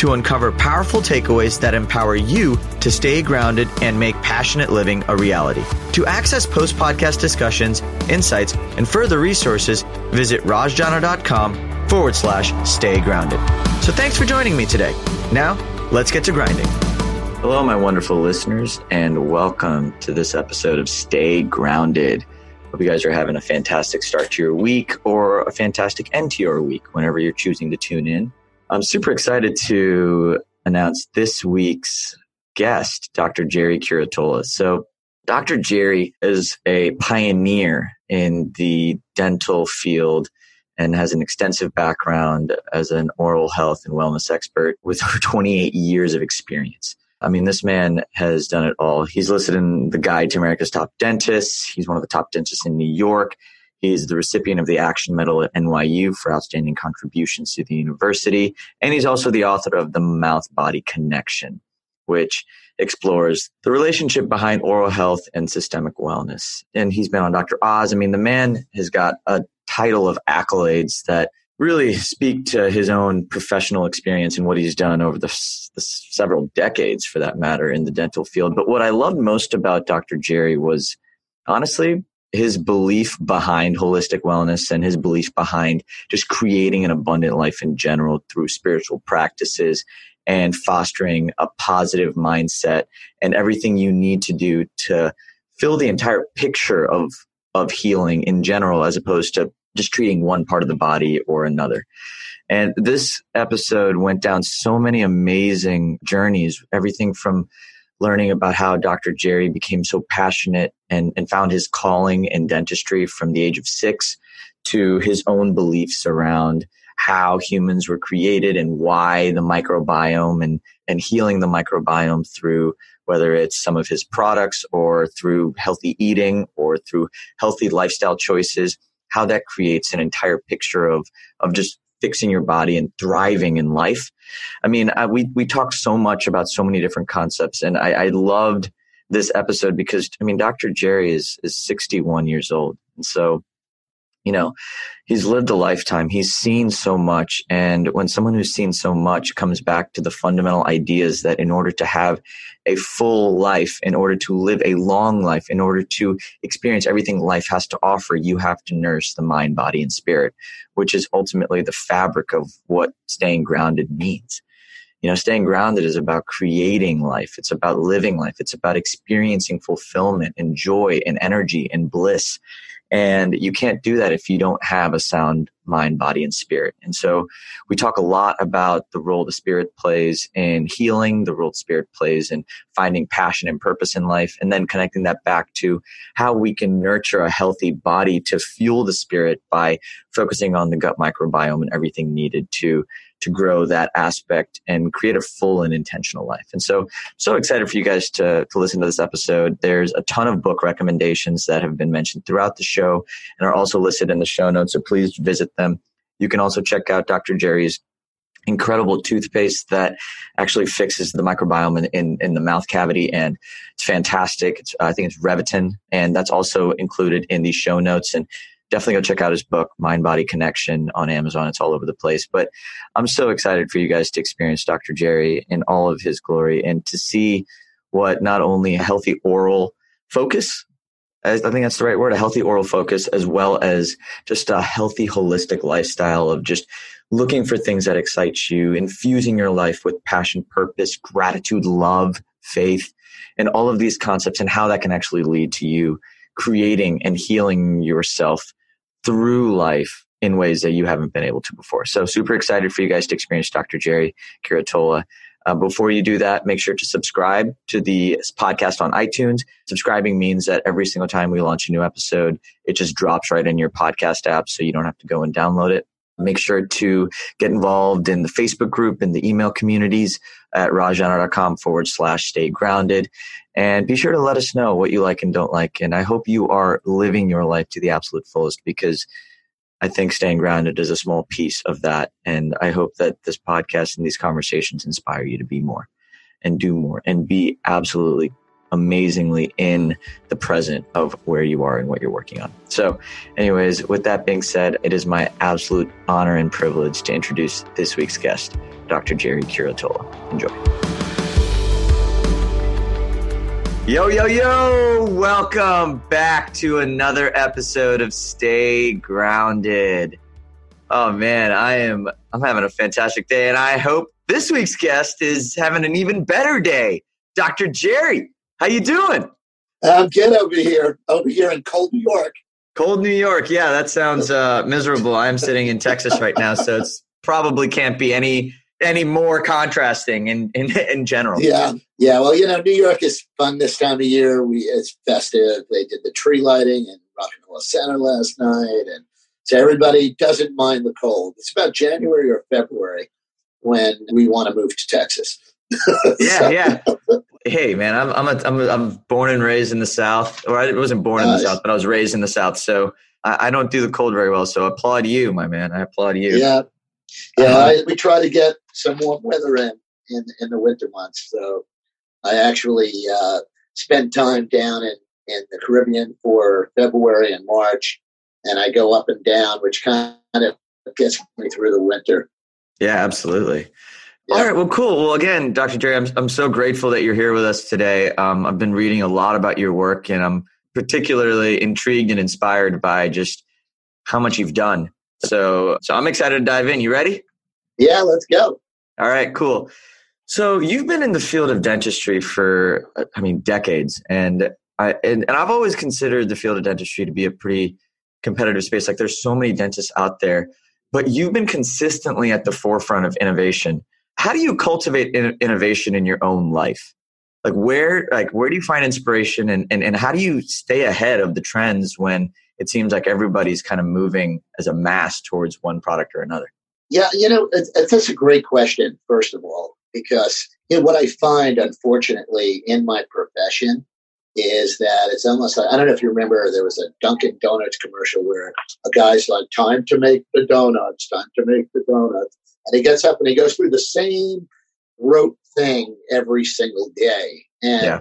to uncover powerful takeaways that empower you to stay grounded and make passionate living a reality. To access post podcast discussions, insights, and further resources, visit rajjana.com forward slash stay grounded. So thanks for joining me today. Now, let's get to grinding. Hello, my wonderful listeners, and welcome to this episode of Stay Grounded. Hope you guys are having a fantastic start to your week or a fantastic end to your week whenever you're choosing to tune in. I'm super excited to announce this week's guest, Dr. Gerry Curatola. So, Dr. Gerry is a pioneer in the dental field and has an extensive background as an oral health and wellness expert with over 28 years of experience. I mean, this man has done it all. He's listed in the Guide to America's Top Dentists. He's one of the top dentists in New York. He's the recipient of the Action Medal at NYU for outstanding contributions to the university. And he's also the author of The Mouth Body Connection, which explores the relationship behind oral health and systemic wellness. And he's been on Dr. Oz. I mean, the man has got a title of accolades that really speak to his own professional experience and what he's done over the, the, several decades, for that matter, in the dental field. But what I loved most about Dr. Gerry was honestly his belief behind holistic wellness and his belief behind just creating an abundant life in general through spiritual practices and fostering a positive mindset and everything you need to do to fill the entire picture of of healing in general as opposed to just treating one part of the body or another. And this episode went down so many amazing journeys, everything from learning about how Dr. Gerry became so passionate and, and found his calling in dentistry from the age of six to his own beliefs around how humans were created and why the microbiome and, and healing the microbiome through whether it's some of his products or through healthy eating or through healthy lifestyle choices how that creates an entire picture of of just fixing your body and thriving in life. I mean, I, we we talk so much about so many different concepts, and I, I loved this episode because I mean, Dr. Gerry is is 61 years old, and so you know, he's lived a lifetime. He's seen so much. And when someone who's seen so much comes back to the fundamental ideas that in order to have a full life, in order to live a long life, in order to experience everything life has to offer, you have to nurse the mind, body, and spirit, which is ultimately the fabric of what staying grounded means. You know, staying grounded is about creating life. It's about living life. It's about experiencing fulfillment and joy and energy and bliss and you can't do that if you don't have a sound mind, body, and spirit. And so we talk a lot about the role the spirit plays in healing, the role the spirit plays in finding passion and purpose in life, and then connecting that back to how we can nurture a healthy body to fuel the spirit by focusing on the gut microbiome and everything needed to to grow that aspect and create a full and intentional life. And so, so excited for you guys to, to listen to this episode. There's a ton of book recommendations that have been mentioned throughout the show and are also listed in the show notes. So please visit them. You can also check out Dr. Gerry's incredible toothpaste that actually fixes the microbiome in, in, in the mouth cavity and it's fantastic. It's, I think it's Revitin and that's also included in the show notes. And definitely go check out his book, Mind Body Connection, on Amazon. It's all over the place. But I'm so excited for you guys to experience Dr. Gerry in all of his glory and to see what not only a healthy oral focus, I think that's the right word, a healthy oral focus, as well as just a healthy, holistic lifestyle of just looking for things that excite you, infusing your life with passion, purpose, gratitude, love, faith, and all of these concepts and how that can actually lead to you creating and healing yourself through life in ways that you haven't been able to before. So super excited for you guys to experience Dr. Gerry Curatola. Uh, before you do that, make sure to subscribe to the podcast on iTunes. Subscribing means that every single time we launch a new episode, it just drops right in your podcast app so you don't have to go and download it. Make sure to get involved in the Facebook group and the email communities at rajjana.com forward slash stay grounded. And be sure to let us know what you like and don't like. And I hope you are living your life to the absolute fullest because I think staying grounded is a small piece of that. And I hope that this podcast and these conversations inspire you to be more and do more and be absolutely amazingly in the present of where you are and what you're working on. So, anyways, with that being said, it is my absolute honor and privilege to introduce this week's guest, Dr. Gerry Curatola. Enjoy. Yo, yo, yo! Welcome back to another episode of Stay Grounded. Oh man, I am I'm having a fantastic day, and I hope this week's guest is having an even better day. Dr. Gerry, how you doing? I'm good over here, over here in cold New York. Cold New York, yeah, that sounds uh, miserable. I'm sitting in Texas right now, so it's probably can't be any any more contrasting in in, in general. Yeah, yeah. Well, you know, New York is fun this time of year. We it's festive. They did the tree lighting in Rockefeller Center last night, and so everybody doesn't mind the cold. It's about January or February when we want to move to Texas. yeah, so. yeah. Hey, man, I'm I'm a, I'm a, I'm born and raised in the South, or I wasn't born nice. in the South, but I was raised in the South. So I, I, don't do the cold very well. So I applaud you, my man. I applaud you. Yeah, yeah. Uh, I, we try to get some warm weather in in in the winter months. So I actually uh, spent time down in in the Caribbean for February and March, and I go up and down, which kind of gets me through the winter. Yeah, absolutely. Yeah. All right. Well, cool. Well, again, Dr. Gerry, I'm, I'm so grateful that you're here with us today. Um, I've been reading a lot about your work and I'm particularly intrigued and inspired by just how much you've done. So, so I'm excited to dive in. You ready? Yeah, let's go. All right, cool. So you've been in the field of dentistry for, I mean, decades. And I, and, and I've always considered the field of dentistry to be a pretty competitive space. Like there's so many dentists out there, but you've been consistently at the forefront of innovation how do you cultivate in- innovation in your own life? Like where, like where do you find inspiration and, and, and how do you stay ahead of the trends when it seems like everybody's kind of moving as a mass towards one product or another? Yeah, you know, it's, that's a great question, first of all, because you know, what I find, unfortunately, in my profession is that it's almost like I don't know if you remember there was a Dunkin' Donuts commercial where a guy's like, "Time to make the donuts, time to make the donuts," And he gets up and he goes through the same rote thing every single day. And, yeah.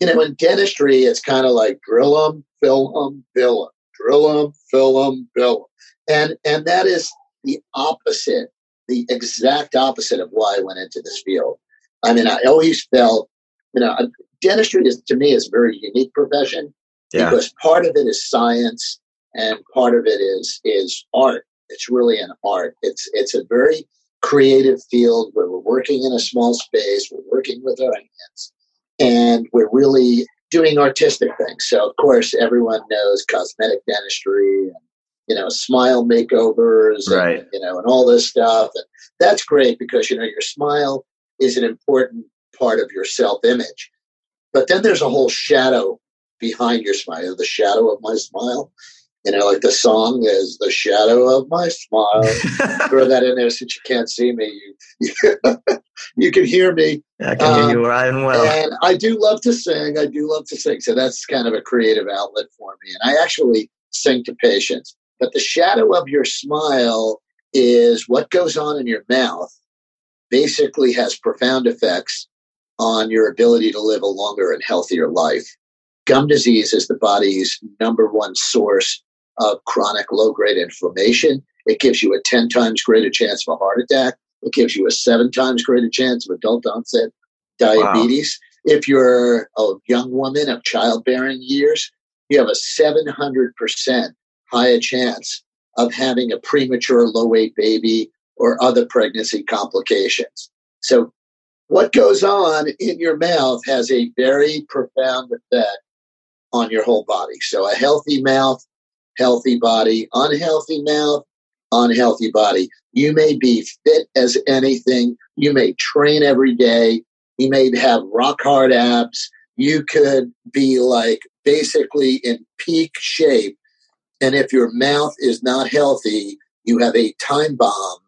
you know, in dentistry, it's kind of like drill them, fill them, bill them, drill them, fill them, bill them. And, and that is the opposite, the exact opposite of why I went into this field. I mean, I always felt, you know, dentistry is to me is a very unique profession yeah. because part of it is science and part of it is is art. It's really an art. It's it's a very creative field where we're working in a small space, we're working with our hands, and we're really doing artistic things. So, of course, everyone knows cosmetic dentistry and you know smile makeovers, right? And, you know, and all this stuff, and that's great because you know your smile is an important part of your self-image. But then there's a whole shadow behind your smile, the shadow of my smile. You know, like the song is "The Shadow of My Smile." Throw that in there since you can't see me. You, you, can hear me. I can um, hear you right and well. And I do love to sing. I do love to sing. So that's kind of a creative outlet for me. And I actually sing to patients. But the shadow of your smile is what goes on in your mouth. Basically, has profound effects on your ability to live a longer and healthier life. Gum disease is the body's number one source of chronic low grade inflammation. It gives you a 10 times greater chance of a heart attack. It gives you a seven times greater chance of adult onset diabetes. Wow. If you're a young woman of childbearing years, you have a 700% higher chance of having a premature low weight baby or other pregnancy complications. So, what goes on in your mouth has a very profound effect on your whole body. So, a healthy mouth healthy body, unhealthy mouth, unhealthy body. You may be fit as anything. You may train every day. You may have rock hard abs. You could be like basically in peak shape. And if your mouth is not healthy, you have a time bomb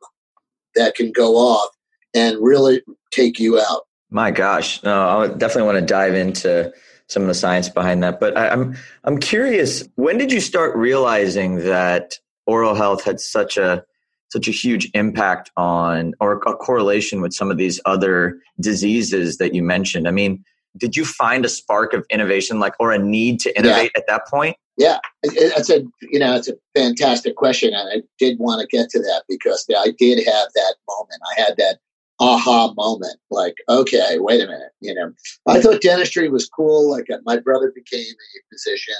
that can go off and really take you out. My gosh, no, I definitely want to dive into some of the science behind that. But I, I'm I'm curious, when did you start realizing that oral health had such a such a huge impact on or a correlation with some of these other diseases that you mentioned? I mean, did you find a spark of innovation like or a need to innovate yeah. at that point? Yeah, it's a you know it's a fantastic question, and I did want to get to that because I did have that moment. I had that aha moment like okay wait a minute you know. I thought dentistry was cool like uh, my brother became a physician.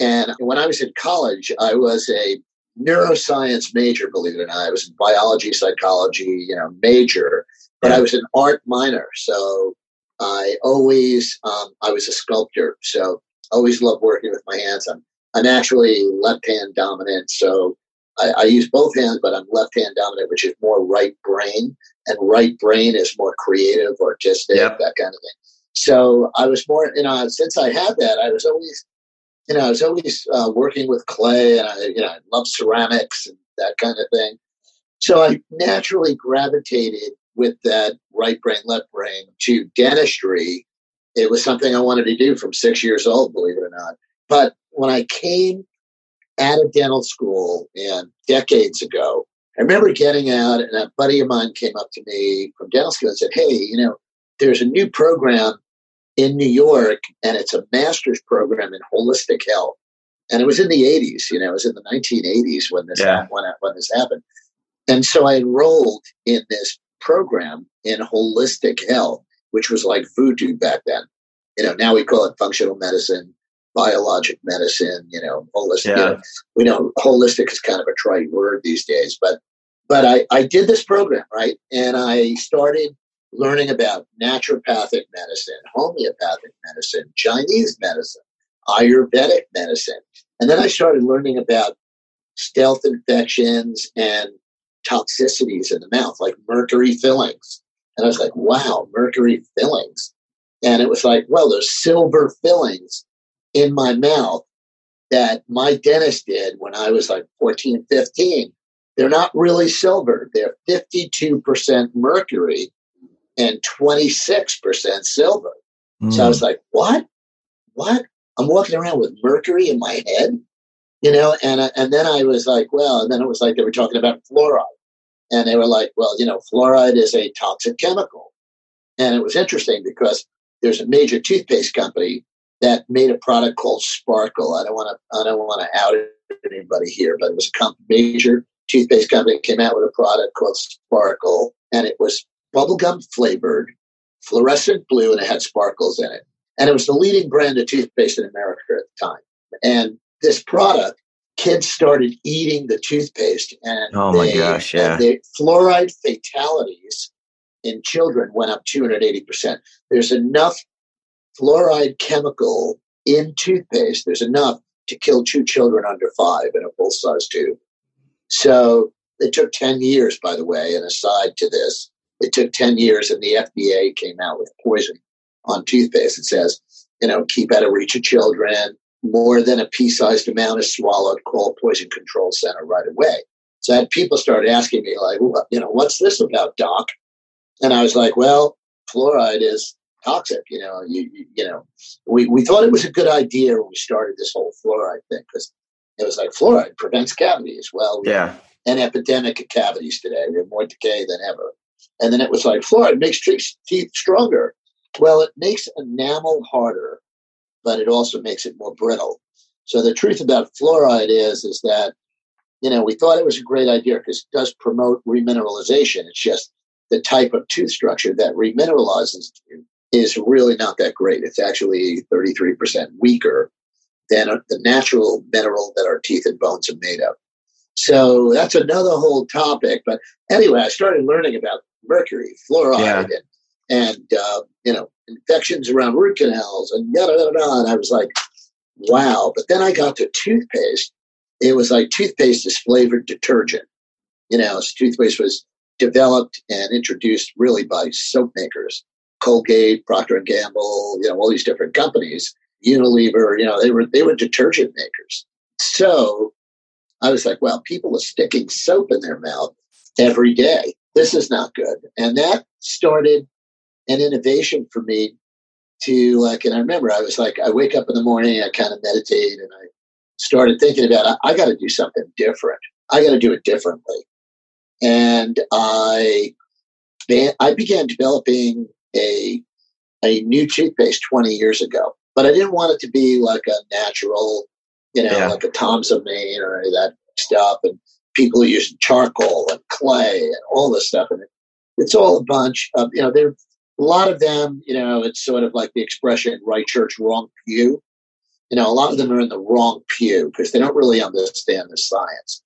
And when i was in college i was a neuroscience major believe it or not. I was in biology psychology you know major but i was an art minor. So i always um, i was a sculptor. So always loved working with my hands. I'm i'm actually left hand dominant. So I, I use both hands, but I'm left hand dominant, which is more right brain and right brain is more creative, artistic, yep. that kind of thing. So I was more, you know, since I had that, I was always, you know, I was always uh, working with clay, and I, you know, I love ceramics and that kind of thing. So I naturally gravitated with that right brain, left brain to dentistry. It was something I wanted to do from six years old, believe it or not. But when I came out a dental school and decades ago, I remember getting out, and a buddy of mine came up to me from dental school and said, Hey, you know, there's a new program in New York, and it's a master's program in holistic health. And it was in the 80s, you know, it was in the 1980s when this, yeah. when, when this happened. And so I enrolled in this program in holistic health, which was like voodoo back then. You know, now we call it functional medicine, biologic medicine, you know, holistic. Yeah. You know, we know holistic is kind of a trite word these days, but but I, I did this program, right? And I started learning about naturopathic medicine, homeopathic medicine, Chinese medicine, Ayurvedic medicine. And then I started learning about stealth infections and toxicities in the mouth, like mercury fillings. And I was like, wow, mercury fillings. And it was like, well, there's silver fillings in my mouth that my dentist did when I was like 14, 15. They're not really silver. They're 52% mercury and 26% silver. Mm. So I was like, what? What? I'm walking around with mercury in my head, you know? And, uh, and then I was like, well, and then it was like they were talking about fluoride. And they were like, well, you know, fluoride is a toxic chemical. And it was interesting because there's a major toothpaste company that made a product called Sparkle. I don't want to I don't want to out anybody here, but it was a major toothpaste company came out with a product called Sparkle, and it was bubblegum flavored, fluorescent blue, and it had sparkles in it. And it was the leading brand of toothpaste in America at the time. And this product, kids started eating the toothpaste, and oh my they, gosh, yeah, the fluoride fatalities in children went up 280 percent. There's enough fluoride chemical in toothpaste, there's enough to kill two children under five in a full size tube. So it took 10 years, by the way, and aside to this, it took 10 years and the FDA came out with poison on toothpaste. It says, you know, keep out of reach of children. More than a pea sized amount is swallowed, call poison control center right away. So I had people started asking me, like, well, you know, what's this about, doc? And I was like, well, fluoride is toxic. You know, you, you, you know, we, we thought it was a good idea when we started this whole fluoride thing because it was like fluoride prevents cavities. Well, yeah, an epidemic of cavities today. We have more decay than ever. And then it was like fluoride makes teeth stronger. Well, it makes enamel harder, but it also makes it more brittle. So the truth about fluoride is is that you know we thought it was a great idea because it does promote remineralization. It's just the type of tooth structure that remineralizes is really not that great. It's actually 33% weaker than the natural mineral that our teeth and bones are made of. So that's another whole topic. But anyway, I started learning about mercury, fluoride, yeah. and, and uh, you know, infections around root canals and da da da da. And I was like, wow. But then I got to toothpaste. It was like toothpaste is flavored detergent. You know, toothpaste was developed and introduced really by soap makers. Colgate, Procter and Gamble, you know, all these different companies, Unilever, you know, they were they were detergent makers. So I was like, well, people are sticking soap in their mouth every day. This is not good. And that started an innovation for me to like, and I remember I was like, I wake up in the morning, I kind of meditate and I started thinking about, I, I got to do something different. I got to do it differently. And I, I began developing a, a new toothpaste 20 years ago, but I didn't want it to be like a natural, you know, yeah. like a Tom's of Maine or any of that stuff. And people use charcoal and clay and all this stuff. And it, it's all a bunch of, you know, there a lot of them, you know, it's sort of like the expression right church, wrong pew. You know, a lot of them are in the wrong pew because they don't really understand the science.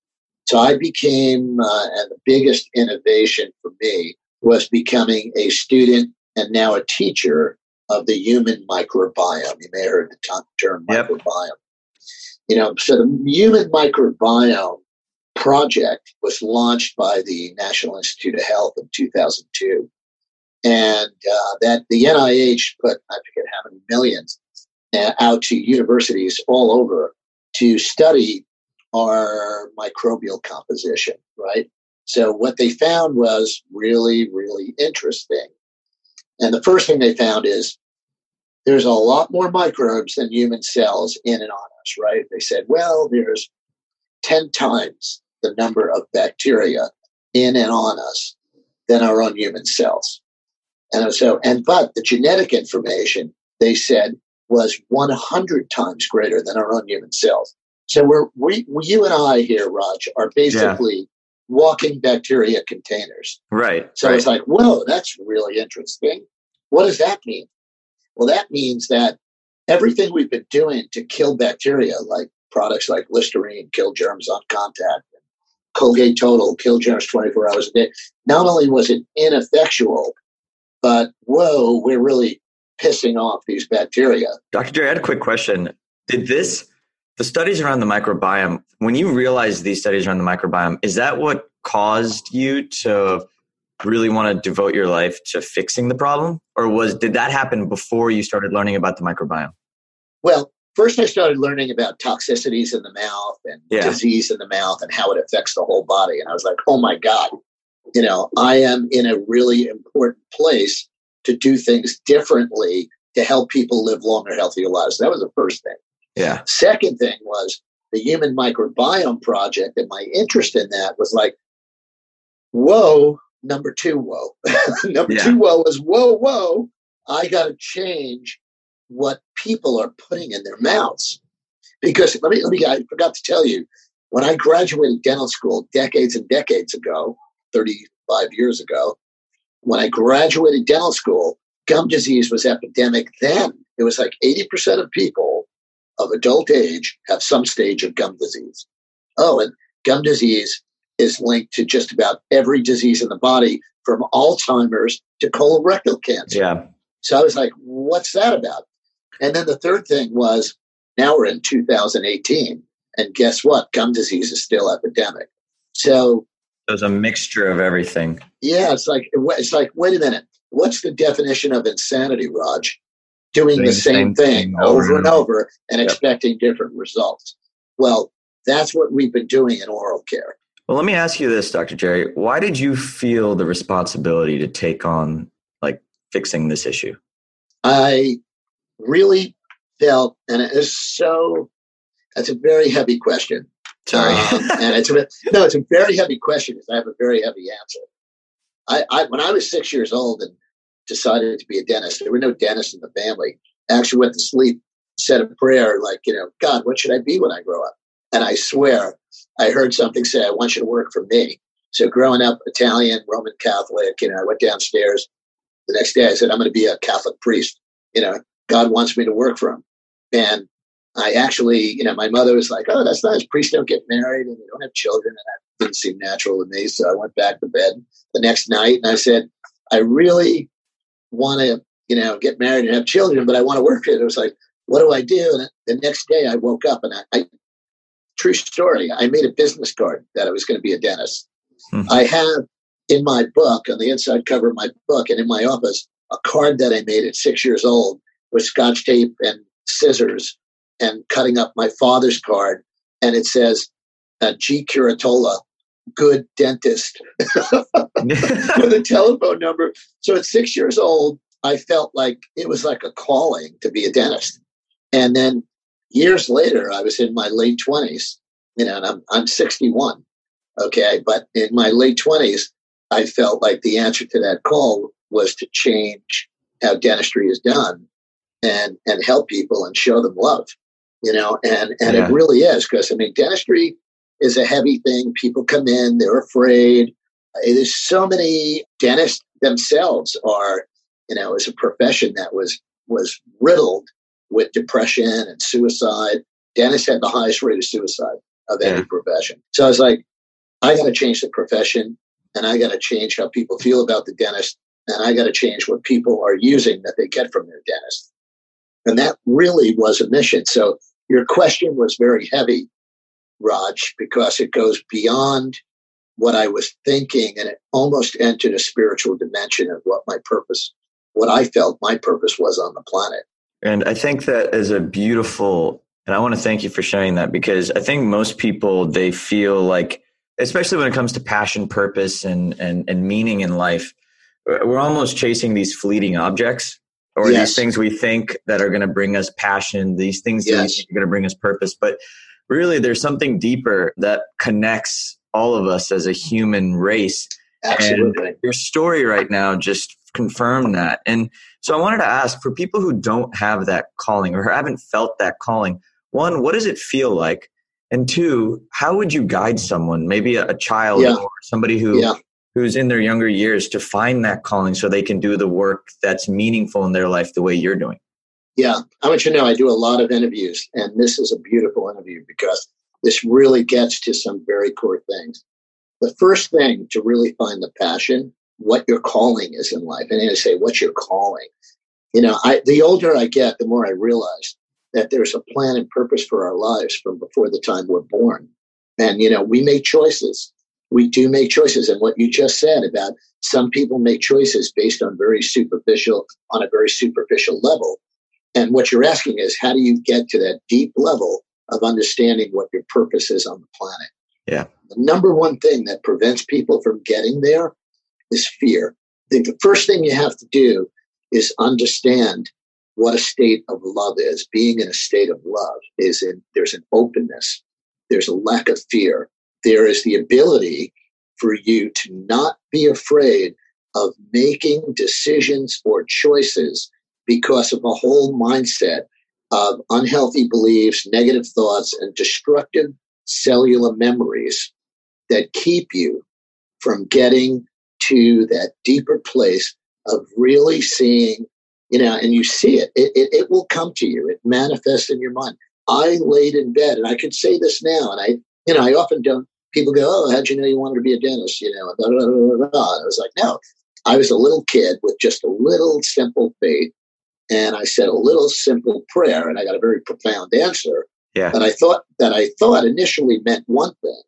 So I became, uh, and the biggest innovation for me was becoming a student and now a teacher of the human microbiome. You may have heard the term yep. microbiome. You know, so the human microbiome project was launched by the National Institute of Health in 2002 and uh, that the NIH put I forget how many millions uh, out to universities all over to study our microbial composition, right? So what they found was really, really interesting. And the first thing they found is there's a lot more microbes than human cells in and on us, right? They said, well, there's 10 times the number of bacteria in and on us than our own human cells. And so, and but the genetic information they said was 100 times greater than our own human cells. So we're we, you and I here, Raj, are basically. Walking bacteria containers. Right. So right. it's like, whoa, that's really interesting. What does that mean? Well, that means that everything we've been doing to kill bacteria, like products like Listerine, kill germs on contact, Colgate Total, kill germs 24 hours a day, not only was it ineffectual, but whoa, we're really pissing off these bacteria. Dr. Gerry, I had a quick question. Did this, the studies around the microbiome, when you realized these studies around the microbiome, is that what caused you to really want to devote your life to fixing the problem? Or was did that happen before you started learning about the microbiome? Well, first I started learning about toxicities in the mouth and yeah. disease in the mouth and how it affects the whole body. And I was like, oh my God, you know, I am in a really important place to do things differently to help people live longer, healthier lives. That was the first thing. Yeah. Second thing was the Human Microbiome Project, and my interest in that was like, whoa, number two, whoa. number yeah. two, whoa was whoa, whoa. I got to change what people are putting in their mouths. Because let me, let me, I forgot to tell you, when I graduated dental school decades and decades ago, 35 years ago, when I graduated dental school, gum disease was epidemic then. It was like 80% of people of adult age have some stage of gum disease. Oh, and gum disease is linked to just about every disease in the body from Alzheimer's to colorectal cancer. Yeah. So I was like, what's that about? And then the third thing was now we're in 2018. And guess what? Gum disease is still epidemic. So there's a mixture of everything. Yeah, it's like it's like wait a minute. What's the definition of insanity, Raj? Doing, the same, same thing, thing, over and over and yep. expecting different results. Well, that's what we've been doing in oral care. Well, let me ask you this, Dr. Gerry. Why did you feel the responsibility to take on like fixing this issue? I really felt, and it is so, that's a very heavy question. Sorry. Um, and it's a, no, it's a very heavy question because I have a very heavy answer. I, I, when I was six years old and decided to be a dentist, there were no dentists in the family. I actually went to sleep, said a prayer like, you know, God, what should I be when I grow up? And I swear I heard something say, I want you to work for me. So growing up Italian, Roman Catholic, you know, I went downstairs. The next day I said, I'm going to be a Catholic priest. You know, God wants me to work for him. And I actually, you know, my mother was like, "Oh, that's nice. Priests don't get married and they don't have children," and that didn't seem natural to me. So I went back to bed the next night and I said, "I really want to, you know, get married and have children, but I want to work here." It was like, "What do I do?" And the next day, I woke up and I, I true story, I made a business card that I was going to be a dentist. Mm-hmm. I have in my book on the inside cover of my book and in my office a card that I made at six years old with scotch tape and scissors and cutting up my father's card. And it says, uh, G. Curatola, good dentist, with a telephone number. So at six years old, I felt like it was like a calling to be a dentist. And then years later, I was in my late 20s, you know, and I'm, I'm 61. Okay. But in my late 20s, I felt like the answer to that call was to change how dentistry is done and, and help people and show them love, you know, and, and yeah. it really is because I mean, dentistry is a heavy thing. People come in, they're afraid. Uh, there's so many dentists themselves are, you know, as a profession that was was riddled with depression and suicide. Dentists had the highest rate of suicide of yeah. any profession. So I was like, I got to change the profession, and I got to change how people feel about the dentist, and I got to change what people are using that they get from their dentist. And that really was a mission. So your question was very heavy Raj, because it goes beyond what I was thinking and it almost entered a spiritual dimension of what my purpose, what I felt my purpose was on the planet. And I think that is a beautiful, and I want to thank you for sharing that because I think most people, they feel like, especially when it comes to passion, purpose, and, and, and meaning in life, we're almost chasing these fleeting objects or yes. these things we think that are going to bring us passion, these things yes. that are going to bring us purpose. But really there's something deeper that connects all of us as a human race. Absolutely. And your story right now just confirmed that. And so I wanted to ask for people who don't have that calling or haven't felt that calling, one, what does it feel like? And two, how would you guide someone, maybe a, a child yeah. or somebody who yeah. who's in their younger years to find that calling so they can do the work that's meaningful in their life the way you're doing? Yeah, I want you to know I do a lot of interviews, and this is a beautiful interview because this really gets to some very core things. The first thing to really find the passion, what your calling is in life, and I say, what's your calling? You know, I, the older I get, the more I realize that there's a plan and purpose for our lives from before the time we're born. And, you know, we make choices. We do make choices. And what you just said about some people make choices based on very superficial, on a very superficial level. And what you're asking is, how do you get to that deep level of understanding what your purpose is on the planet? Yeah. The number one thing that prevents people from getting there is fear. The first thing you have to do is understand what a state of love is. Being in a state of love is in, there's an openness. There's a lack of fear. There is the ability for you to not be afraid of making decisions or choices because of a whole mindset of unhealthy beliefs, negative thoughts, and destructive cellular memories that keep you from getting to that deeper place of really seeing, you know, and you see it, it, it, it will come to you. It manifests in your mind. I laid in bed, and I can say this now, and I, you know, I often don't. People go, "Oh, how'd you know you wanted to be a dentist?" You know, blah, blah, blah, blah. I was like, "No, I was a little kid with just a little simple faith and I said a little simple prayer, and I got a very profound answer. Yeah. That I thought that I thought initially meant one thing,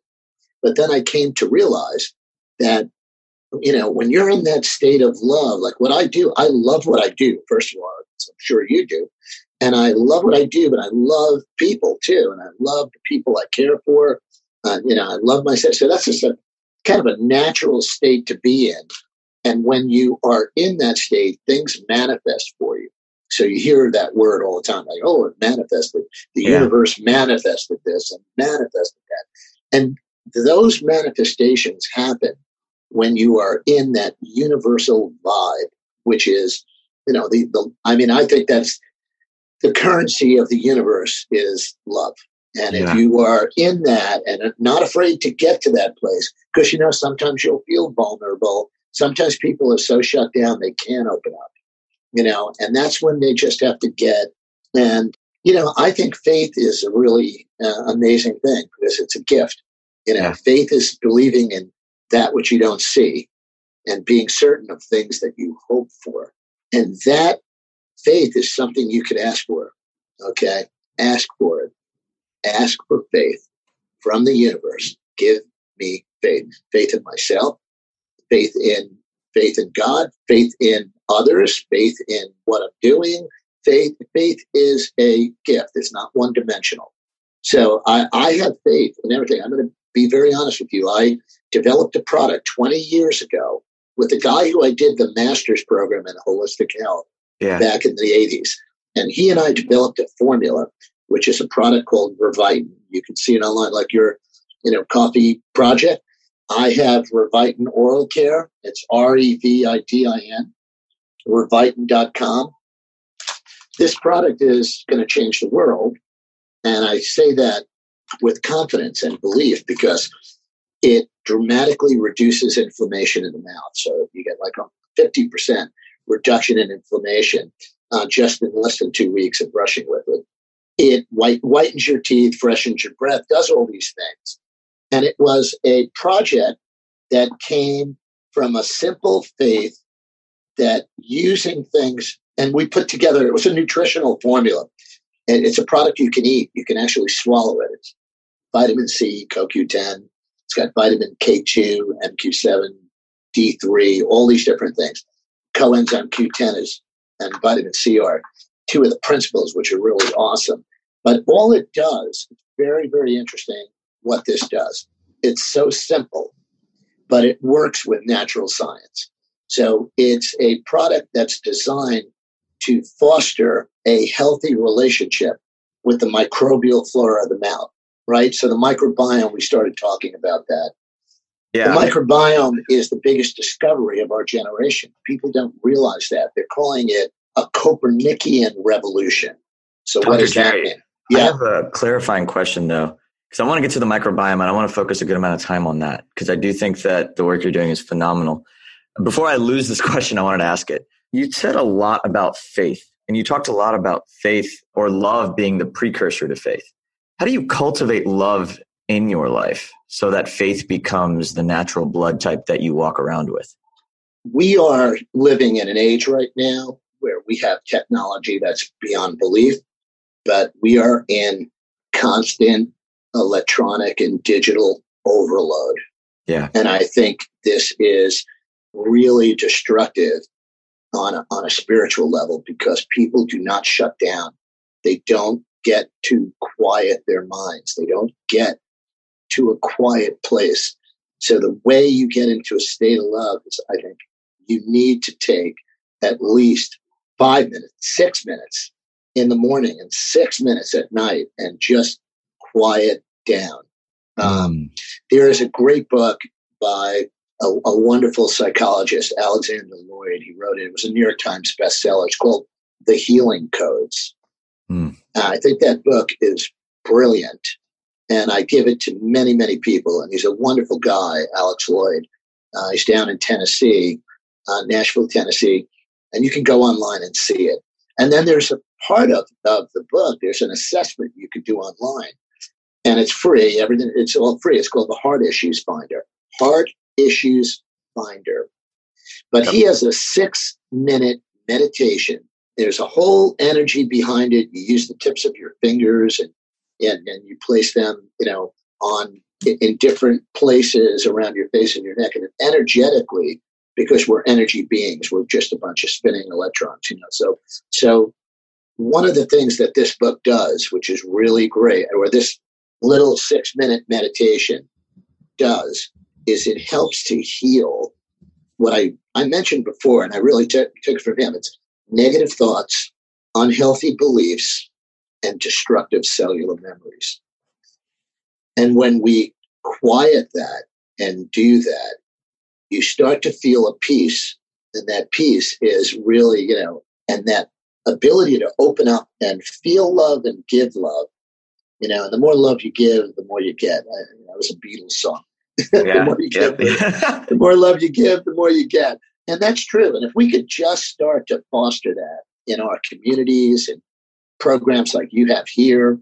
but then I came to realize that you know when you're in that state of love, like what I do, I love what I do. First of all, I'm sure you do, and I love what I do, but I love people too, and I love the people I care for. Uh, you know, I love myself. So that's just a kind of a natural state to be in. And when you are in that state, things manifest for you. So you hear that word all the time, like, oh, it manifested. The yeah. universe manifested this and manifested that. And those manifestations happen when you are in that universal vibe, which is, you know, the, the I mean, I think that's the currency of the universe is love. And yeah. if you are in that and not afraid to get to that place, because you know, sometimes you'll feel vulnerable. Sometimes people are so shut down they can't open up you know, and that's when they just have to get. And, you know, I think faith is a really uh, amazing thing because it's a gift. You know, yeah. faith is believing in that which you don't see and being certain of things that you hope for. And that faith is something you could ask for. Okay. Ask for it. Ask for faith from the universe. Give me faith. Faith in myself, faith in faith in God, faith in others, faith in what I'm doing. Faith, faith is a gift. It's not one dimensional. So I, I have faith in everything. I'm going to be very honest with you. I developed a product 20 years ago with a guy who I did the master's program in holistic health yeah. back in the 80s. And he and I developed a formula, which is a product called Revitin. You can see it online, like your, you know, coffee project. I have Revitin Oral Care. It's R E V I T I N, revitin.com. This product is going to change the world. And I say that with confidence and belief because it dramatically reduces inflammation in the mouth. So you get like a 50% reduction in inflammation uh, just in less than two weeks of brushing with it. It white, whitens your teeth, freshens your breath, does all these things. And it was a project that came from a simple faith that using things, and we put together, it was a nutritional formula. And it's a product you can eat. You can actually swallow it. It's vitamin C, CoQ10. It's got vitamin K2, MQ7, D3, all these different things. Coenzyme Q10 is, and vitamin C are two of the principles, which are really awesome. But all it does, it's very, very interesting what this does. It's so simple, but it works with natural science. So it's a product that's designed to foster a healthy relationship with the microbial flora of the mouth, right? So the microbiome, we started talking about that. Yeah. The microbiome is the biggest discovery of our generation. People don't realize that. They're calling it a Copernican revolution. So Dr. what does that mean? Yeah. I have a clarifying question though, because I want to get to the microbiome and I want to focus a good amount of time on that because I do think that the work you're doing is phenomenal. Before I lose this question, I wanted to ask it. You said a lot about faith and you talked a lot about faith or love being the precursor to faith. How do you cultivate love in your life so that faith becomes the natural blood type that you walk around with? We are living in an age right now where we have technology that's beyond belief, but we are in constant electronic and digital overload. Yeah. And I think this is really destructive on a, on a spiritual level because people do not shut down. They don't get to quiet their minds. They don't get to a quiet place. So the way you get into a state of love is, I think, you need to take at least five minutes, six minutes in the morning and six minutes at night and just quiet down. Um, there is a great book by a, a, wonderful psychologist, Alexander Loyd. He wrote it. It was a New York Times bestseller. It's called The Healing Codes. Mm. Uh, I think that book is brilliant. And I give it to many, many people. And he's a wonderful guy, Alex Loyd. Uh, he's down in Tennessee, uh, Nashville, Tennessee. And you can go online and see it. And then there's a part of, of the book, there's an assessment you can do online. And it's free. Everything it's all free. It's called the Heart Issues Finder. Heart Issues Finder. But he has a six minute meditation. There's a whole energy behind it. You use the tips of your fingers and, and, and you place them, you know, on in different places around your face and your neck. And energetically, because we're energy beings, we're just a bunch of spinning electrons, you know. So so one of the things that this book does, which is really great, or this little six minute meditation does, is it helps to heal what I, I mentioned before, and I really took, took from him. It's negative thoughts, unhealthy beliefs, and destructive cellular memories. And when we quiet that and do that, you start to feel a peace. And that peace is really, you know, and that ability to open up and feel love and give love. You know, and the more love you give, the more you get. I, that was a Beatles song. Yeah, the, more you give, the, the more love you give, the more you get. And that's true. And if we could just start to foster that in our communities and programs like you have here,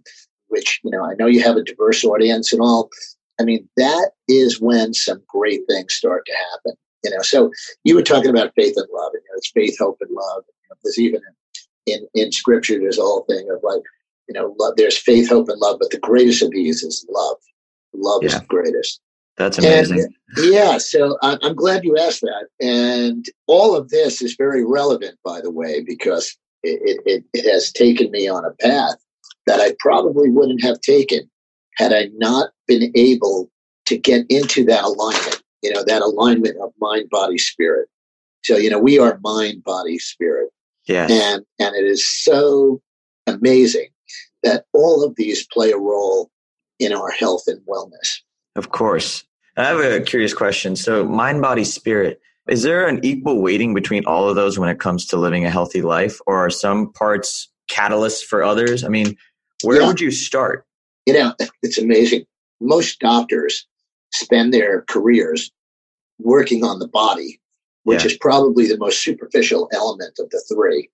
which, you know, I know you have a diverse audience and all. I mean, that is when some great things start to happen. You know, so you were talking about faith and love, and you know, it's faith, hope, and love. You know, there's even in, in, in scripture, there's a whole thing of like, you know, love, there's faith, hope, and love, but the greatest of these is love. Love yeah. is the greatest. That's amazing. And, yeah, so I'm glad you asked that. And all of this is very relevant, by the way, because it, it, it has taken me on a path that I probably wouldn't have taken had I not been able to get into that alignment, you know, that alignment of mind, body, spirit. So, you know, we are mind, body, spirit. Yeah. And and it is so amazing that all of these play a role in our health and wellness. Of course. I have a curious question. So, mind, body, spirit, is there an equal weighting between all of those when it comes to living a healthy life, or are some parts catalysts for others? I mean, where yeah. would you start? You know, it's amazing. Most doctors spend their careers working on the body, which yeah. is probably the most superficial element of the three.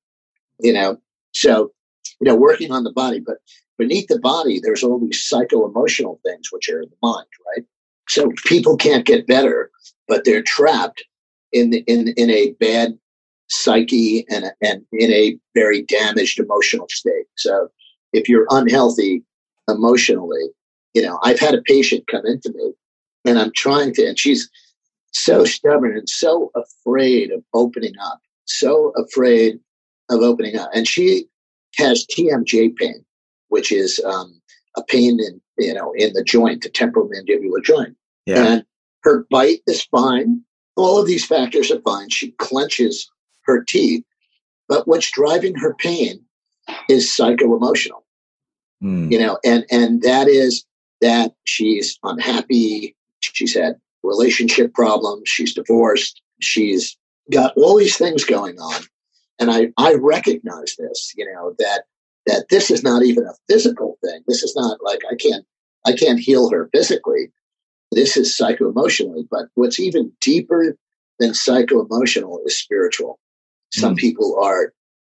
You know, so you know, working on the body, but beneath the body, there's all these psycho emotional things which are in the mind, right? So people can't get better, but they're trapped in in in a bad psyche and and in a very damaged emotional state. So if you're unhealthy emotionally, you know, I've had a patient come into me and I'm trying to, and she's so stubborn and so afraid of opening up, so afraid of opening up. And she has TMJ pain, which is um, a pain in, you know, in the joint, the temporomandibular joint. Yeah. And her bite is fine. All of these factors are fine. She clenches her teeth. But what's driving her pain is psycho emotional. Mm. You know, and and that is that she's unhappy. She's had relationship problems. She's divorced. She's got all these things going on. And I, I recognize this, you know, that that this is not even a physical thing. This is not like I can't I can't heal her physically. This is psycho emotionally. But what's even deeper than psycho emotional is spiritual. Some mm. people are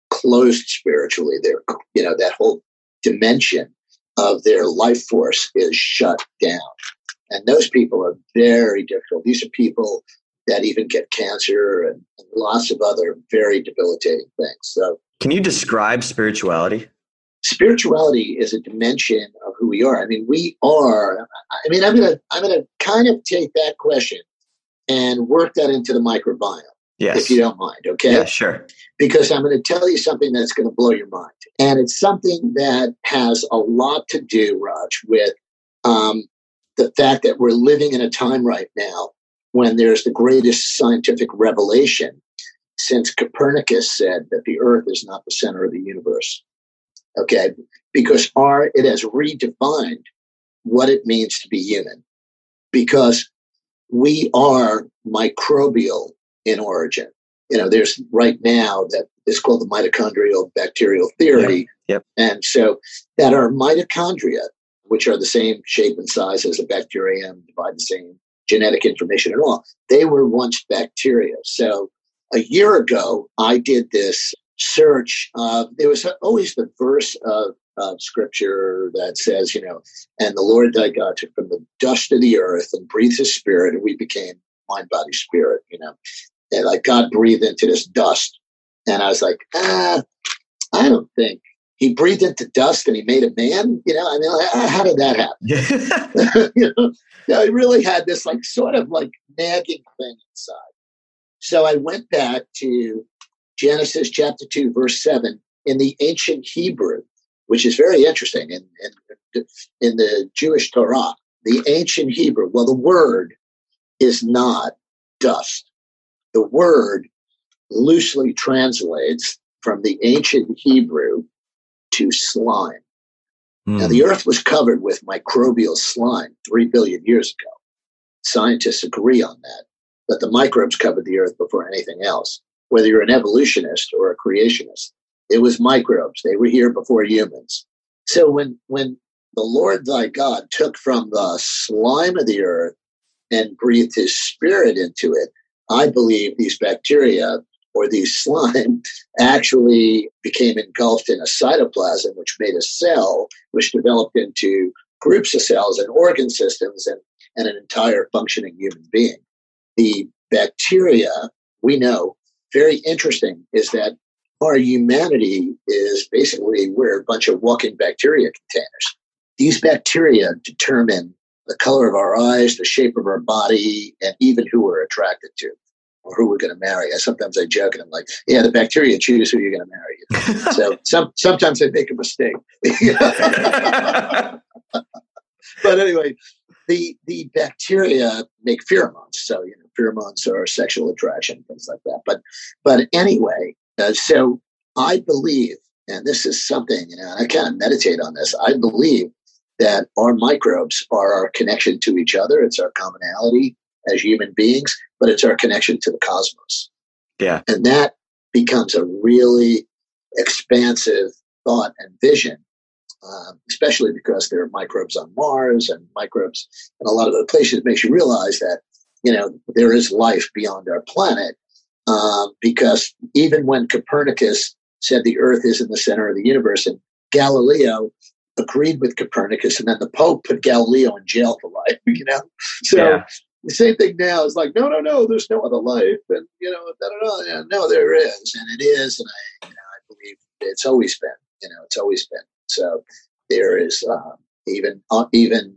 closed spiritually. They're you know, that whole dimension of their life force is shut down. And those people are very difficult. These are people that even get cancer and, and lots of other very debilitating things. So, can you describe spirituality? Spirituality is a dimension of who we are. I mean, we are. I mean, I'm gonna I'm gonna kind of take that question and work that into the microbiome. Yes. If you don't mind, okay? Yeah, sure. Because I'm going to tell you something that's going to blow your mind. And it's something that has a lot to do, Raj, with um, the fact that we're living in a time right now when there's the greatest scientific revelation since Copernicus said that the earth is not the center of the universe. Okay. Because our, it has redefined what it means to be human because we are microbial in origin. You know, there's right now that is called the mitochondrial bacterial theory. Yep. yep. And so that our mitochondria, which are the same shape and size as a bacterium, divide the same genetic information at all. They were once bacteria. So a year ago, I did this search. Uh, there was always the verse of, of scripture that says, you know, and the Lord thy God took from the dust of the earth and breathed his spirit, and we became mind, body, spirit, you know. And like God breathed into this dust. And I was like, ah, I don't think he breathed into dust and he made a man. You know, I mean, how did that happen? you know, yeah, I really had this like sort of like nagging thing inside. So I went back to Genesis chapter 2, verse 7 in the ancient Hebrew, which is very interesting in, in, in the Jewish Torah. The ancient Hebrew, well, the word is not dust. The word loosely translates from the ancient Hebrew to slime. Mm. Now, hmm. the earth was covered with microbial slime three billion years ago. Scientists agree on that. But the microbes covered the earth before anything else. Whether you're an evolutionist or a creationist, it was microbes. They were here before humans. So when, when the Lord thy God took from the slime of the earth and breathed his spirit into it, I believe these bacteria or these slime actually became engulfed in a cytoplasm, which made a cell, which developed into groups of cells and organ systems and, and an entire functioning human being. The bacteria, we know, very interesting, is that our humanity is basically we're a bunch of walking bacteria containers. These bacteria determine the color of our eyes, the shape of our body, and even who we're attracted to or who we're going to marry. I sometimes I joke and I'm like, yeah, the bacteria choose who you're going to marry. so some, sometimes I make a mistake. but anyway, the the bacteria make pheromones. So you know, pheromones are sexual attraction, things like that. But but anyway, uh, so I believe, and this is something you know, I kind of meditate on this. I believe that our microbes are our connection to each other. It's our commonality as human beings, but it's our connection to the cosmos. Yeah, and that becomes a really expansive thought and vision um, especially because there are microbes on Mars and microbes in a lot of other places. Makes you realize that you know there is life beyond our planet. Um, because even when Copernicus said the Earth is in the center of the universe, and Galileo agreed with Copernicus, and then the Pope put Galileo in jail for life. You know, so. Yeah. The same thing now is like, no, no, no, there's no other life. And, you know, da, da, da, no, there is. And it is. And I, you know, I believe it's always been, you know, it's always been. So there is uh, even uh, even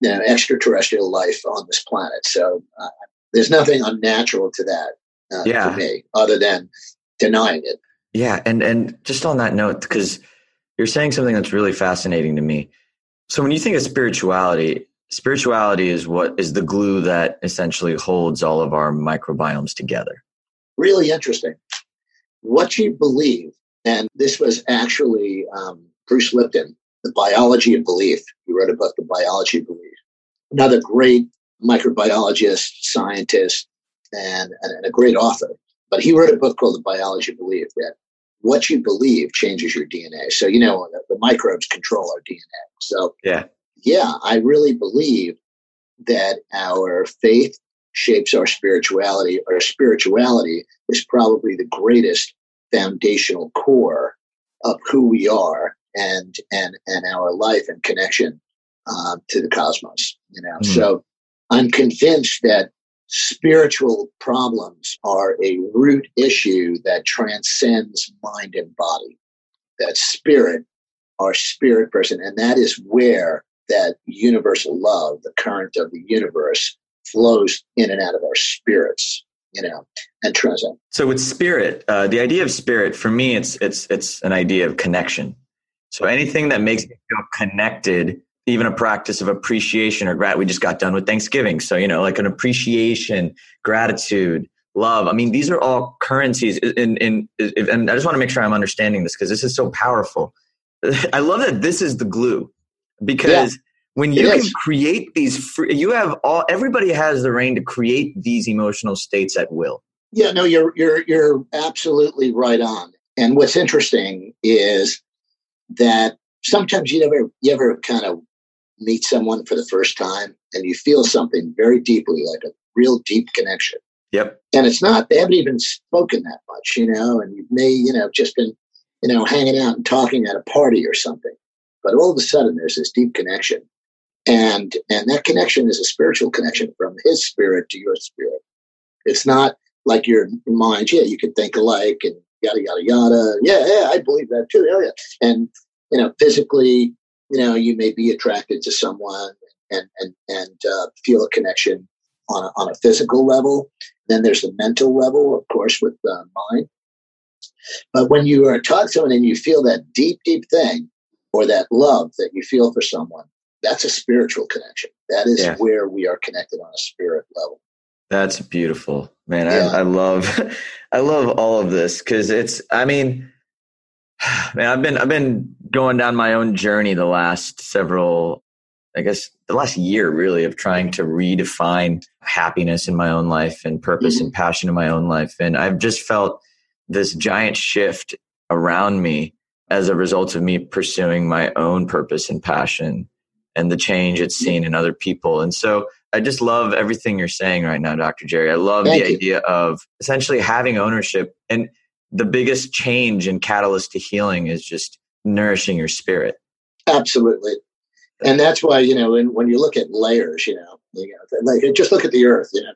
you know, extraterrestrial life on this planet. So uh, there's nothing unnatural to that uh, yeah. for me, other than denying it. Yeah, and and just on that note, because you're saying something that's really fascinating to me. So when you think of spirituality, spirituality is what is the glue that essentially holds all of our microbiomes together. Really interesting. What you believe, and this was actually um, Bruce Lipton, The Biology of Belief. He wrote a book, The Biology of Belief. Another great microbiologist, scientist, and, and a great author. But he wrote a book called The Biology of Belief that what you believe changes your DNA. So, you know, the, the microbes control our DNA. So, yeah. Yeah, I really believe that our faith shapes our spirituality. Our spirituality is probably the greatest foundational core of who we are and and and our life and connection uh, to the cosmos. You know, mm. so I'm convinced that spiritual problems are a root issue that transcends mind and body. That spirit, our spirit person, and that is where that universal love, the current of the universe, flows in and out of our spirits you know, and transcend. So with spirit, uh, the idea of spirit for me, it's it's it's an idea of connection. So anything that makes me feel connected, even a practice of appreciation or gratitude. We just got done with Thanksgiving, so you know, like an appreciation, gratitude, love. I mean, these are all currencies. In in, in and I just want to make sure I'm understanding this because this is so powerful. I love that this is the glue because. Yeah when you can create these free, you have all everybody has the reign to create these emotional states at will yeah no you're you're you're absolutely right on and what's interesting is that sometimes you never you ever kind of meet someone for the first time and you feel something very deeply like a real deep connection. Yep. And it's not they haven't even spoken that much you know and you may you know just been you know hanging out and talking at a party or something. But all of a sudden there's this deep connection. And and that connection is a spiritual connection from his spirit to your spirit. It's not like your mind yeah you can think alike and yada yada yada yeah yeah i believe that too yeah, yeah. and you know physically you know you may be attracted to someone and and and uh, feel a connection on a, on a physical level then there's the mental level of course with uh, mind but when you are talking to someone and you feel that deep deep thing or that love that you feel for someone that's a spiritual connection. That is yeah. where we are connected on a spirit level. That's beautiful, man. Yeah. I, I love, I love all of this because it's. I mean, man, I've been I've been going down my own journey the last several, I guess, the last year really of trying to redefine happiness in my own life and purpose mm-hmm. and passion in my own life, and I've just felt this giant shift around me as a result of me pursuing my own purpose and passion and the change it's seen in other people. And so I just love everything you're saying right now, Dr. Gerry. I love Thank the you. idea of essentially having ownership. And the biggest change and catalyst to healing is just nourishing your spirit. Absolutely. And that's why, you know, when, when you look at layers, you know, you know, like just look at the earth, you know,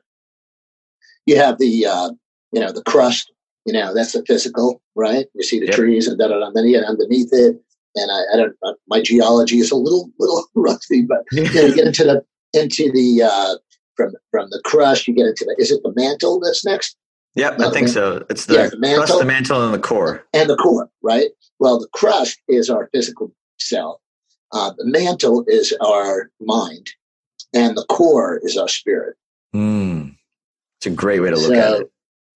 you have the, uh, you know, the crust, you know, that's the physical, right? You see the yep. trees and da da da. Then you get underneath it, and I, I don't. Uh, my geology is a little little rusty, but you, know, you get into the into the uh, from from the crust. You get into the. Is it the mantle that's next? Yep, I think so. It's the, yeah, the mantle, crust, the mantle, and the core. And the core, right? Well, the crust is our physical self. Uh, the mantle is our mind, and the core is our spirit. Mm. It's a great way to look so at it.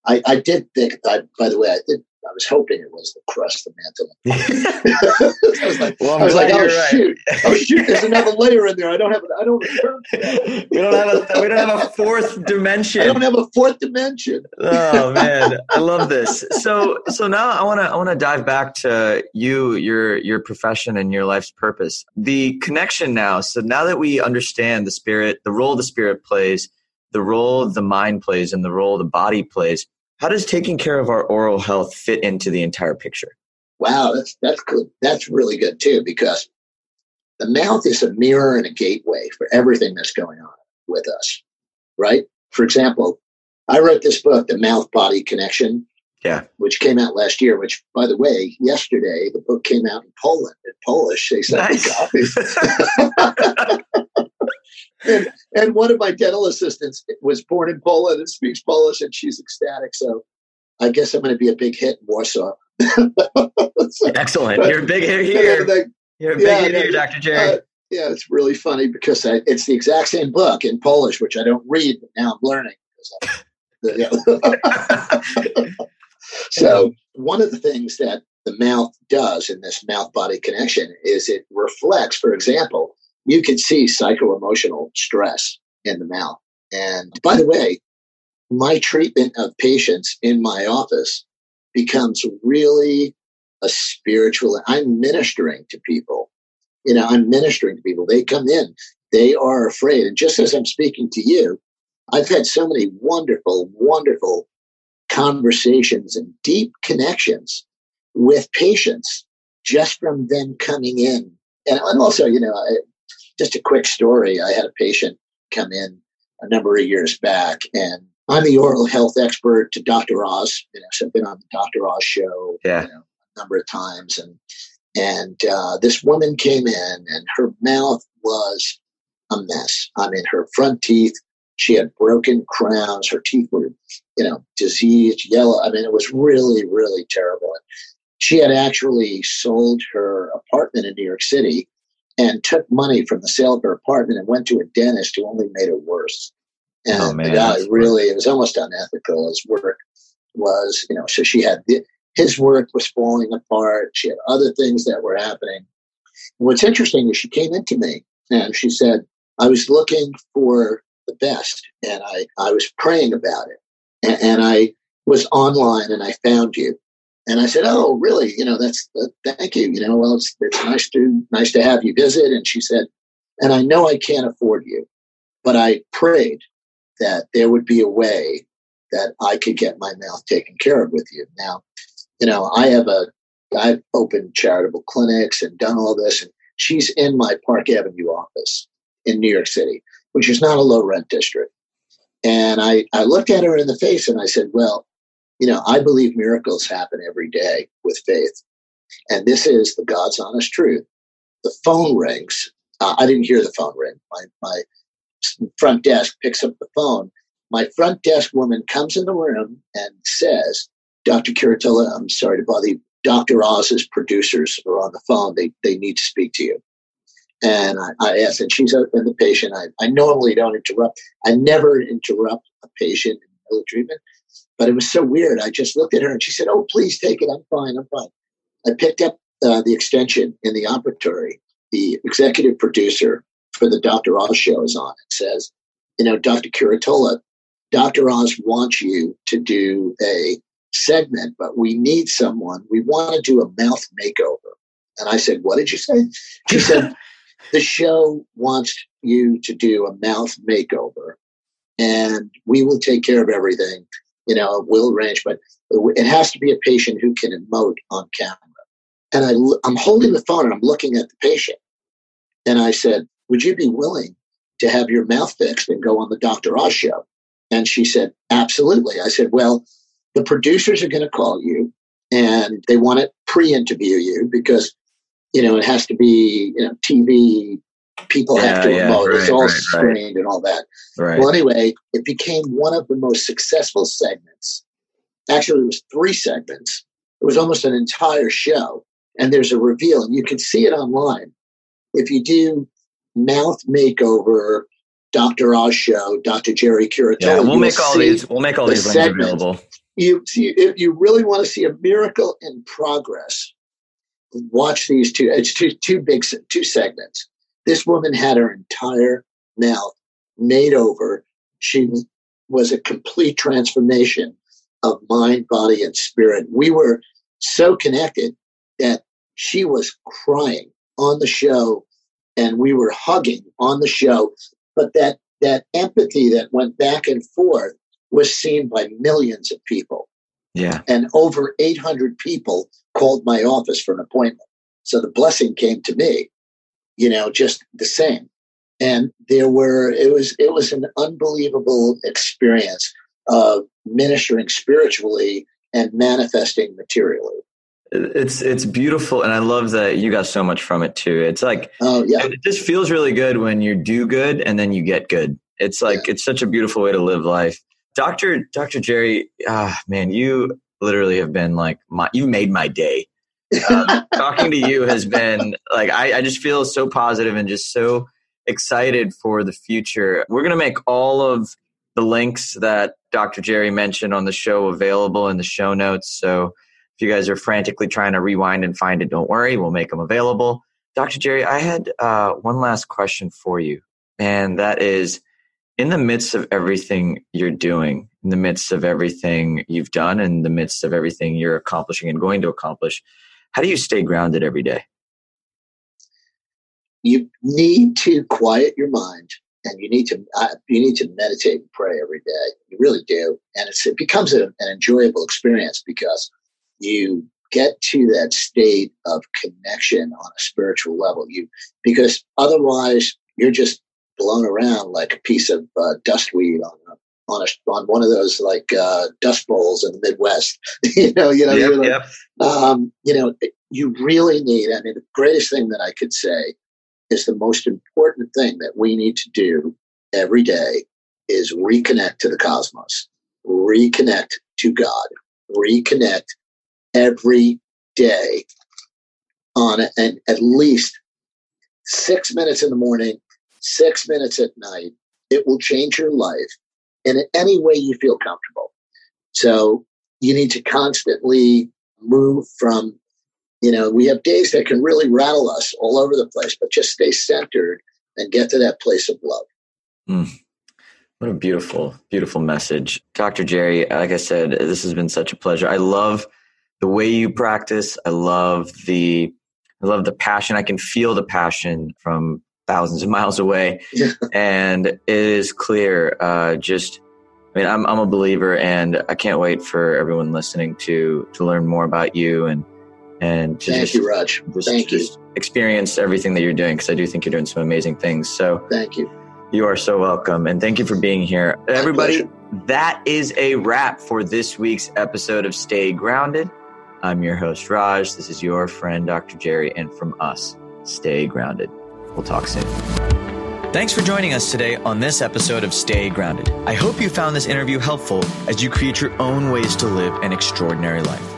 I, I did think, I, by the way, I did I was hoping it was the crust, the mantle. I was like, well, I was like oh right. shoot, oh shoot, there's another layer in there. I don't have, I don't. we don't have a, we don't have a fourth dimension. I don't have a fourth dimension. oh man, I love this. So, so now I want to, I want to dive back to you, your, your profession and your life's purpose. The connection now. So now that we understand the spirit, the role the spirit plays, the role the mind plays, and the role the body plays how does taking care of our oral health fit into the entire picture? Wow, that's that's good. That's really good too because the mouth is a mirror and a gateway for everything that's going on with us. Right? For example, I wrote this book, The Mouth Body Connection. Yeah. Which came out last year, which by the way, yesterday the book came out in Poland in Polish. They sent nice. me copies. and, and one of my dental assistants was born in Poland and speaks Polish, and she's ecstatic. So I guess I'm going to be a big hit in Warsaw. so, Excellent. You're a big hit here. You're a big yeah, hit here, Dr. Gerry. Uh, yeah, it's really funny because I, it's the exact same book in Polish, which I don't read, but now I'm learning. so one of the things that the mouth does in this mouth body connection is it reflects, for example, you can see psycho emotional stress in the mouth. And by the way, my treatment of patients in my office becomes really a spiritual, I'm ministering to people. You know, I'm ministering to people. They come in, they are afraid. And just as I'm speaking to you, I've had so many wonderful, wonderful conversations and deep connections with patients just from them coming in. And, and also, you know, just a quick story. I had a patient come in a number of years back, and I'm the oral health expert to Dr. Oz. You know, so I've been on the Dr. Oz show yeah. you know, a number of times, and and uh, this woman came in, and her mouth was a mess. I mean, her front teeth. She had broken crowns. Her teeth were, you know, diseased, yellow. I mean, it was really, really terrible. She had actually sold her apartment in New York City and took money from the sale of her apartment and went to a dentist who only made it worse. And oh, the guy really, it was almost unethical. His work was, you know, so she had his work was falling apart. She had other things that were happening. What's interesting is she came into me and she said, I was looking for the best and I, I was praying about it. And, and I was online and I found you. And I said, "Oh, really? You know, that's uh, thank you. You know, well, it's it's nice to nice to have you visit." And she said, "And I know I can't afford you, but I prayed that there would be a way that I could get my mouth taken care of with you." Now, you know, I have a I've opened charitable clinics and done all this, and she's in my Park Avenue office in New York City, which is not a low rent district. And I, I looked at her in the face and I said, Well, you know, I believe miracles happen every day with faith. And this is the God's honest truth. The phone rings. Uh, I didn't hear the phone ring. My, my front desk picks up the phone. My front desk woman comes in the room and says, Dr. Curatola, I'm sorry to bother you. Dr. Oz's producers are on the phone. They, they need to speak to you. And I, I asked, and she's the patient. I, I normally don't interrupt. I never interrupt a patient in middle treatment. But it was so weird. I just looked at her and she said, Oh, please take it. I'm fine. I'm fine. I picked up uh, the extension in the operatory. The executive producer for the Dr. Oz show is on and says, You know, Dr. Curatola, Dr. Oz wants you to do a segment, but we need someone. We want to do a mouth makeover. And I said, What did you say? She said, The show wants you to do a mouth makeover and we will take care of everything you know, will range, but it has to be a patient who can emote on camera. And I, I'm holding the phone and I'm looking at the patient. And I said, Would you be willing to have your mouth fixed and go on the Dr. Oz show? And she said, Absolutely. I said, Well, the producers are going to call you and they want to pre interview you because, you know, it has to be, you know, TV people yeah, have to yeah, remote. Right, it's all right, screened right. and all that. Well, anyway, it became one of the most successful segments. Actually, it was three segments. It was almost an entire show. And there's a reveal, and you can see it online. If you do mouth makeover Dr. Oz show, Dr. Gerry Curatola. Yeah, we'll make all these. We'll make all the these links available. You see, if you really want to see a miracle in progress, watch these two. It's two two big two segments. This woman had her entire mouth made over. She was a complete transformation of mind, body, and spirit. We were so connected that she was crying on the show and we were hugging on the show. But that, that empathy that went back and forth was seen by millions of people. Yeah. And over 800 people called my office for an appointment. So the blessing came to me, you know, just the same. And there were, it was, it was an unbelievable experience of ministering spiritually and manifesting materially. It's it's beautiful, and I love that you got so much from it too. It's like oh yeah, it just feels really good when you do good and then you get good. It's like yeah. it's such a beautiful way to live life. Doctor Doctor Gerry, ah man, you literally have been like my you made my day. Um, talking to you has been like I, I just feel so positive and just so excited for the future. We're gonna make all of the links that Dr. Gerry mentioned on the show available in the show notes. So if you guys are frantically trying to rewind and find it, don't worry, we'll make them available. Dr. Gerry, I had uh, one last question for you, and that is in the midst of everything you're doing, in the midst of everything you've done, in the midst of everything you're accomplishing and going to accomplish, how do you stay grounded every day? You need to quiet your mind and you need to uh, you need to meditate and pray every day. You really do, and it becomes a, an enjoyable experience because you get to that state of connection on a spiritual level. You because otherwise you're just blown around like a piece of uh, dustweed on a, on a, on one of those like uh, dust bowls in the Midwest. you know, you know, yep, like, yep. Um, you know, you really need. I mean, the greatest thing that I could say is the most important thing that we need to do every day is reconnect to the cosmos, reconnect to God, reconnect every day on and at least six minutes in the morning, six minutes at night. It will change your life in any way you feel comfortable. So you need to constantly move from you know, we have days that can really rattle us all over the place, but just stay centered and get to that place of love. Mm. What a beautiful, beautiful message. Dr. Gerry, like I said, this has been such a pleasure. I love the way you practice. I love the I love the passion. I can feel the passion from thousands of miles away. and it is clear, uh, just I mean, I'm I'm a believer and I can't wait for everyone listening to to learn more about you and and to thank just, you, Raj. Just, thank just you. experience everything that you're doing because I do think you're doing some amazing things. So thank you. You are so welcome, and thank you for being here, My everybody. Pleasure. That is a wrap for this week's episode of Stay Grounded. I'm your host Raj. This is your friend Dr. Gerry, and from us, stay grounded. We'll talk soon. Thanks for joining us today on this episode of Stay Grounded. I hope you found this interview helpful as you create your own ways to live an extraordinary life.